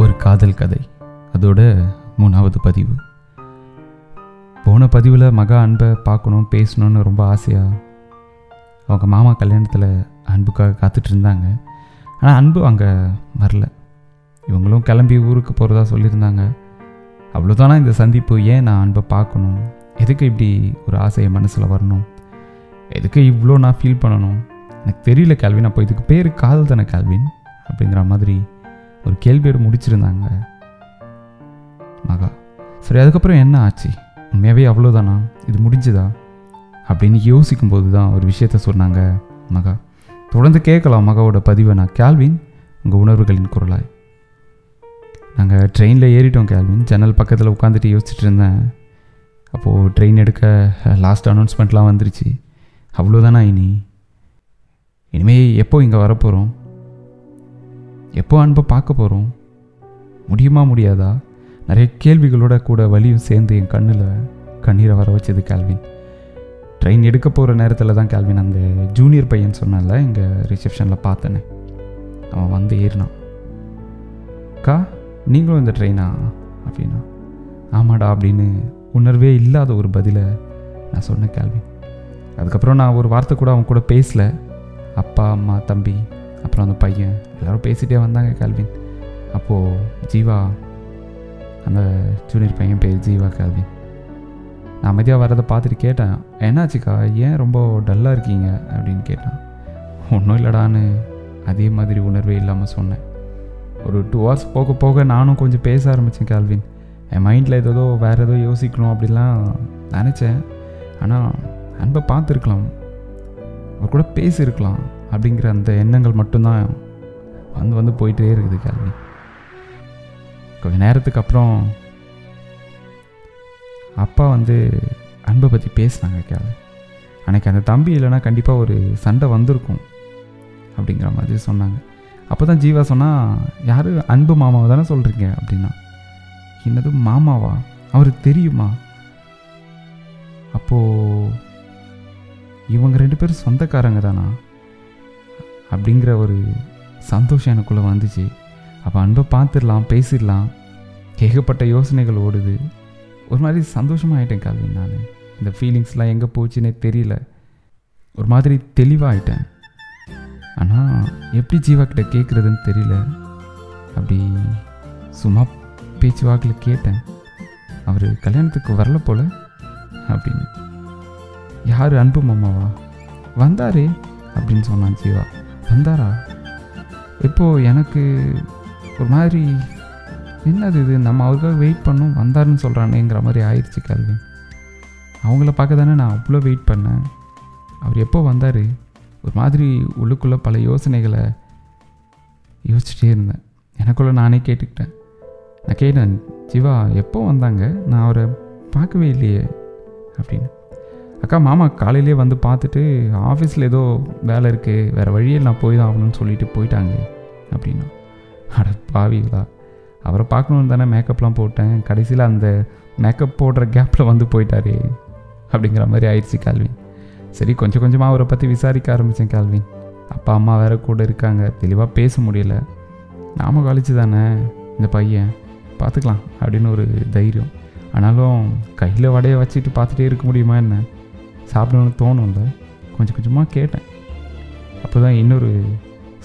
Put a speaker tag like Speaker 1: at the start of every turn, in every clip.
Speaker 1: ஒரு காதல் கதை. அதோட மூணாவது பதிவு. போன பதிவில் மகா அன்பை பார்க்கணும் பேசணும்னு ரொம்ப ஆசையாக அவங்க மாமா கல்யாணத்தில் அன்புக்காக காத்துட்டு இருந்தாங்க. ஆனால் அன்பு அங்கே வரல. இவங்களும் கிளம்பி ஊருக்கு போகிறதா சொல்லியிருந்தாங்க. அவ்வளோதானா இந்த சந்திப்பு? ஏன் நான் அன்பை பார்க்கணும்? எதுக்கு இப்படி ஒரு ஆசையை மனசில் வரணும்? எதுக்கு இவ்வளோ நான் ஃபீல் பண்ணணும்? எனக்கு தெரியல கேள்வின் அப்போ இதுக்கு பேர் காதல் தானே கேள்வின் அப்படிங்கிற மாதிரி ஒரு கேள்வியோடு முடிச்சிருந்தாங்க. மகா சரி அதுக்கப்புறம் என்ன ஆச்சு? உண்மையாகவே அவ்வளோதானா இது முடிஞ்சுதா? அப்படின்னு யோசிக்கும்போது தான் ஒரு விஷயத்த சொன்னாங்க மகா. தொடர்ந்து கேட்கலாம் மகாவோட பதிவை நான். கேள்வின் உங்கள் உணர்வுகளின் குரலாய். நாங்கள் ட்ரெயினில் ஏறிட்டோம் கேள்வின். ஜன்னல் பக்கத்தில் உட்காந்துட்டு யோசிச்சுட்டு இருந்தேன். அப்போது ட்ரெயின் எடுக்க லாஸ்ட் அனௌன்ஸ்மெண்ட்லாம் வந்துருச்சு. அவ்வளோதானா இனி? இனிமேல் எப்போ இங்கே வரப்போகிறோம் எப்போ அன்பை பார்க்க போகிறோம் முடியுமா முடியாதா? நிறைய கேள்விகளோட கூட வலியும் சேர்ந்து என் கண்ணில் கண்ணீரை வர வச்சது கேள்வின் ட்ரெயின் எடுக்க போகிற நேரத்தில் தான் கேள்வின் அந்த ஜூனியர் பையன் சொன்னால இங்கே ரிசப்ஷனில் பார்த்தேனே. அவன் வந்து ஏறினான். அக்கா நீங்களும் இந்த ட்ரெயினா அப்படின்னா ஆமாடா அப்படின்னு உணர்வே இல்லாத ஒரு பதிலை நான் சொன்னேன் கேள்வின் அதுக்கப்புறம் நான் ஒரு வார்த்தை கூட அவன் கூட பேசல. அப்பா அம்மா தம்பி அப்புறம் அந்த பையன் எல்லோரும் பேசிகிட்டே வந்தாங்க கால்வின். அப்போது ஜீவா அந்த ஜூனியர் பையன் பேர் ஜீவா கால்வின். நான் அமைதியாக வரதை பார்த்துட்டு கேட்டேன் என்னாச்சுக்கா? ஏன் ரொம்ப டல்லாக இருக்கீங்க? அப்படின்னு கேட்டான். ஒன்றும் இல்லைடான்னு அதே மாதிரி உணர்வே இல்லாமல் சொன்னேன். ஒரு டூ ஹவர்ஸ் போக போக நானும் கொஞ்சம் பேச ஆரம்பித்தேன் கால்வின். என் மைண்டில் ஏதோ வேறு ஏதோ யோசிக்கணும் அப்படிலாம் நினச்சேன். ஆனால் அன்பை பார்த்துருக்கலாம். அவர் கூட பேசியிருக்கலாம். அப்படிங்கிற அந்த எண்ணங்கள் மட்டும்தான் வந்து வந்து போயிட்டே இருக்குது கேள்வி. கொஞ்ச நேரத்துக்கு அப்புறம் அப்பா வந்து அன்பை பற்றி பேசினாங்க கேள்வி அன்னைக்கு அந்த தம்பி இல்லைன்னா கண்டிப்பாக ஒரு சண்டை வந்திருக்கும் அப்படிங்கிற மாதிரி சொன்னாங்க. அப்போ தான் ஜீவா சொன்னால் யார்? அன்பு மாமாவை தானே சொல்கிறீங்க அப்படின்னா என்னது மாமாவா? அவருக்கு தெரியுமா? அப்போது இவங்க ரெண்டு பேரும் சொந்தக்காரங்க தானா? அப்படிங்கிற ஒரு சந்தோஷம் எனக்குள்ளே வந்துச்சு. அப்போ அன்பை பார்த்துடலாம் பேசிடலாம். ஏகப்பட்ட யோசனைகள் ஓடுது. ஒரு மாதிரி சந்தோஷமாக ஆகிட்டேன் நான். இந்த ஃபீலிங்ஸ்லாம் எங்கே போச்சுன்னே தெரியல. ஒரு மாதிரி தெளிவாகிட்டேன் ஆனால் எப்படி ஜீவா கிட்ட கேட்குறதுன்னு தெரியல. அப்படி சும்மா பேச்சு வாக்கில் கேட்டேன். அவர் கல்யாணத்துக்கு வரல போல அப்படின்னு. யார் அன்பு மாமாவா? வந்தாரே அப்படின்னு சொன்னான் ஜீவா. வந்தாரா? இப்போது எனக்கு ஒரு மாதிரி என்னது இது? நம்ம அவருக்காக வெயிட் பண்ணும் வந்தாருன்னு சொல்கிறானேங்கிற மாதிரி ஆயிடுச்சு கல்வி. அவங்கள பார்க்க தானே நான் அவ்வளோ வெயிட் பண்ணேன். அவர் எப்போ வந்தார்? ஒரு மாதிரி உள்ளுக்குள்ளே பல யோசனைகளை யோசிச்சுட்டே இருந்தேன். எனக்குள்ளே நானே கேட்டுக்கிட்டேன். நான் கேட்டேன் ஜீவா எப்போ வந்தாங்க? நான் அவரை பார்க்கவே இல்லையே அப்படின்னு. அக்கா மாமா காலையிலே வந்து பார்த்துட்டு ஆஃபீஸில் ஏதோ வேலை இருக்குது வேறு வழியில் நான் போய் தான் ஆகணும்னு சொல்லிட்டு போயிட்டாங்க அப்படின்னா. அட பாவிங்களா அவரை பார்க்கணுன்னு தானே மேக்கப்லாம் போட்டேன். கடைசியில் அந்த மேக்கப் போடுற கேப்பில் வந்து போயிட்டாரே அப்படிங்கிற மாதிரி ஆயிடுச்சு கால்வின். சரி கொஞ்சம் கொஞ்சமாக அவரை பற்றி விசாரிக்க ஆரம்பித்தேன் கால்வின். அப்பா அம்மா வேறு கூட இருக்காங்க. தெளிவாக பேச முடியல. நாம காலேஜ் தானே இந்த பையன். பார்த்துக்கலாம் அப்படின்னு ஒரு தைரியம். ஆனாலும் கையில் வடையை வச்சுட்டு பார்த்துட்டே இருக்க முடியுமா என்ன? சாப்பிடணும்னு தோணும்ல கொஞ்சம் கொஞ்சமாக கேட்டேன். அப்போ தான் இன்னொரு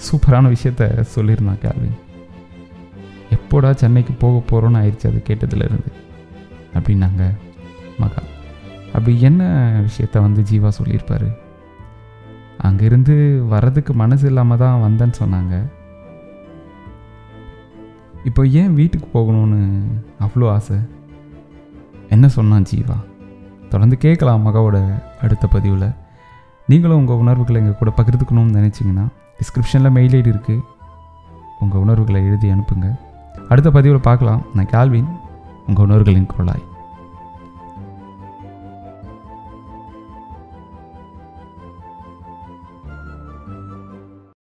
Speaker 1: சூப்பரான விஷயத்த சொல்லியிருந்தான் கேள்வின் எப்போடா சென்னைக்கு போக போகிறோன்னு ஆயிடுச்சு அது கேட்டதுலேருந்து அப்படின்னாங்க மகா. அப்படி என்ன விஷயத்த வந்து ஜீவா சொல்லியிருப்பார்? அங்கேருந்து வர்றதுக்கு மனசு இல்லாமல் தான் வந்தேன்னு சொன்னாங்க. இப்போ ஏன் வீட்டுக்கு போகணும்னு அவ்வளோ ஆசை? என்ன சொன்னான் ஜீவா? தொடர்ந்து கேட்கலாம் மகாவோட அடுத்த பதிவில். நீங்களும் உங்கள் உணர்வுகளை எங்கள் கூட பகிர்ந்துக்கணும்னு நினச்சிங்கன்னா டிஸ்கிரிப்ஷனில் மெயில் ஐடி இருக்குது உங்கள் உணர்வுகளை எழுதி அனுப்புங்க. அடுத்த பதிவில் பார்க்கலாம். நான் கால்வின் உங்கள் உணர்வுகளின் குரலாய்.